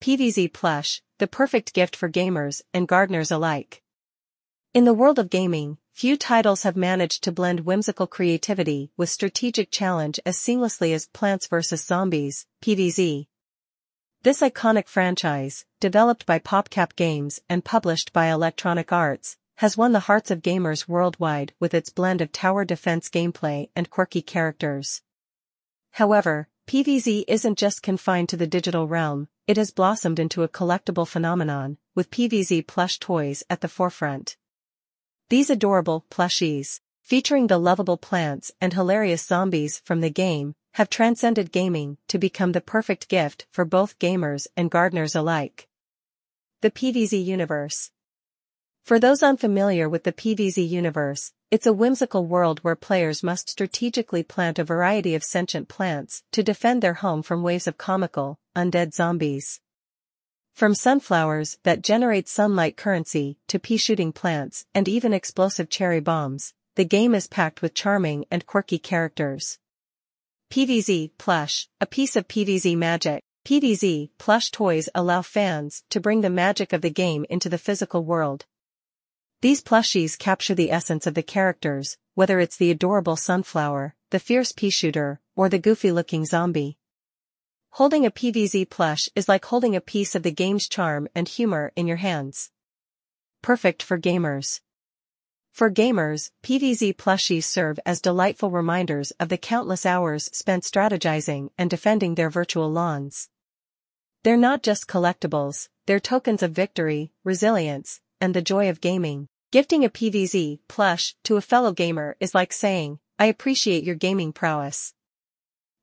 PVZ Plush, the perfect gift for gamers and gardeners alike. In the world of gaming, few titles have managed to blend whimsical creativity with strategic challenge as seamlessly as Plants vs. Zombies, PVZ. This iconic franchise, developed by PopCap Games and published by Electronic Arts, has won the hearts of gamers worldwide with its blend of tower defense gameplay and quirky characters. However, PVZ isn't just confined to the digital realm, it has blossomed into a collectible phenomenon, with PVZ plush toys at the forefront. These adorable plushies, featuring the lovable plants and hilarious zombies from the game, have transcended gaming to become the perfect gift for both gamers and gardeners alike. The PVZ Universe For those unfamiliar with the PVZ universe, it's a whimsical world where players must strategically plant a variety of sentient plants to defend their home from waves of comical, undead zombies. From sunflowers that generate sunlight currency to pea-shooting plants and even explosive cherry bombs, the game is packed with charming and quirky characters. PVZ Plush, a piece of PVZ magic. PVZ plush toys allow fans to bring the magic of the game into the physical world. These plushies capture the essence of the characters, whether it's the adorable sunflower, the fierce pea shooter, or the goofy-looking zombie. Holding a PVZ plush is like holding a piece of the game's charm and humor in your hands. Perfect for gamers. For gamers, PVZ plushies serve as delightful reminders of the countless hours spent strategizing and defending their virtual lawns. They're not just collectibles, they're tokens of victory, resilience, and the joy of gaming. Gifting a PVZ plush to a fellow gamer is like saying, I appreciate your gaming prowess.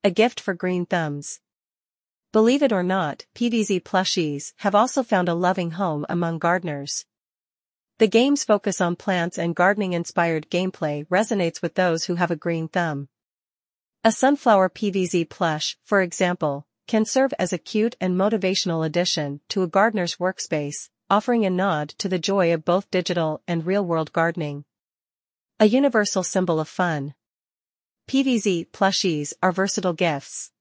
A gift for green thumbs. Believe it or not, PVZ plushies have also found a loving home among gardeners. The game's focus on plants and gardening-inspired gameplay resonates with those who have a green thumb. A sunflower PVZ plush, for example, can serve as a cute and motivational addition to a gardener's workspace, offering a nod to the joy of both digital and real-world gardening. A universal symbol of fun. PVZ plushies are versatile gifts.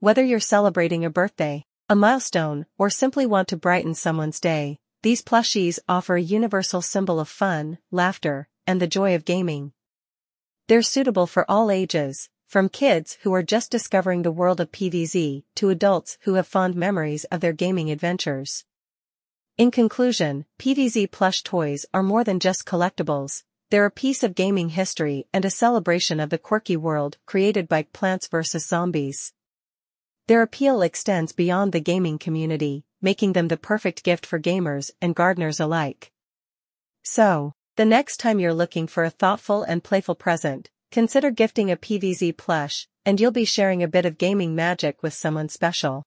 Whether you're celebrating a birthday, a milestone, or simply want to brighten someone's day, these plushies offer a universal symbol of fun, laughter, and the joy of gaming. They're suitable for all ages, from kids who are just discovering the world of PVZ to adults who have fond memories of their gaming adventures. In conclusion, PVZ plush toys are more than just collectibles, they're a piece of gaming history and a celebration of the quirky world created by Plants vs. Zombies. Their appeal extends beyond the gaming community, making them the perfect gift for gamers and gardeners alike. So, the next time you're looking for a thoughtful and playful present, consider gifting a PVZ plush, and you'll be sharing a bit of gaming magic with someone special.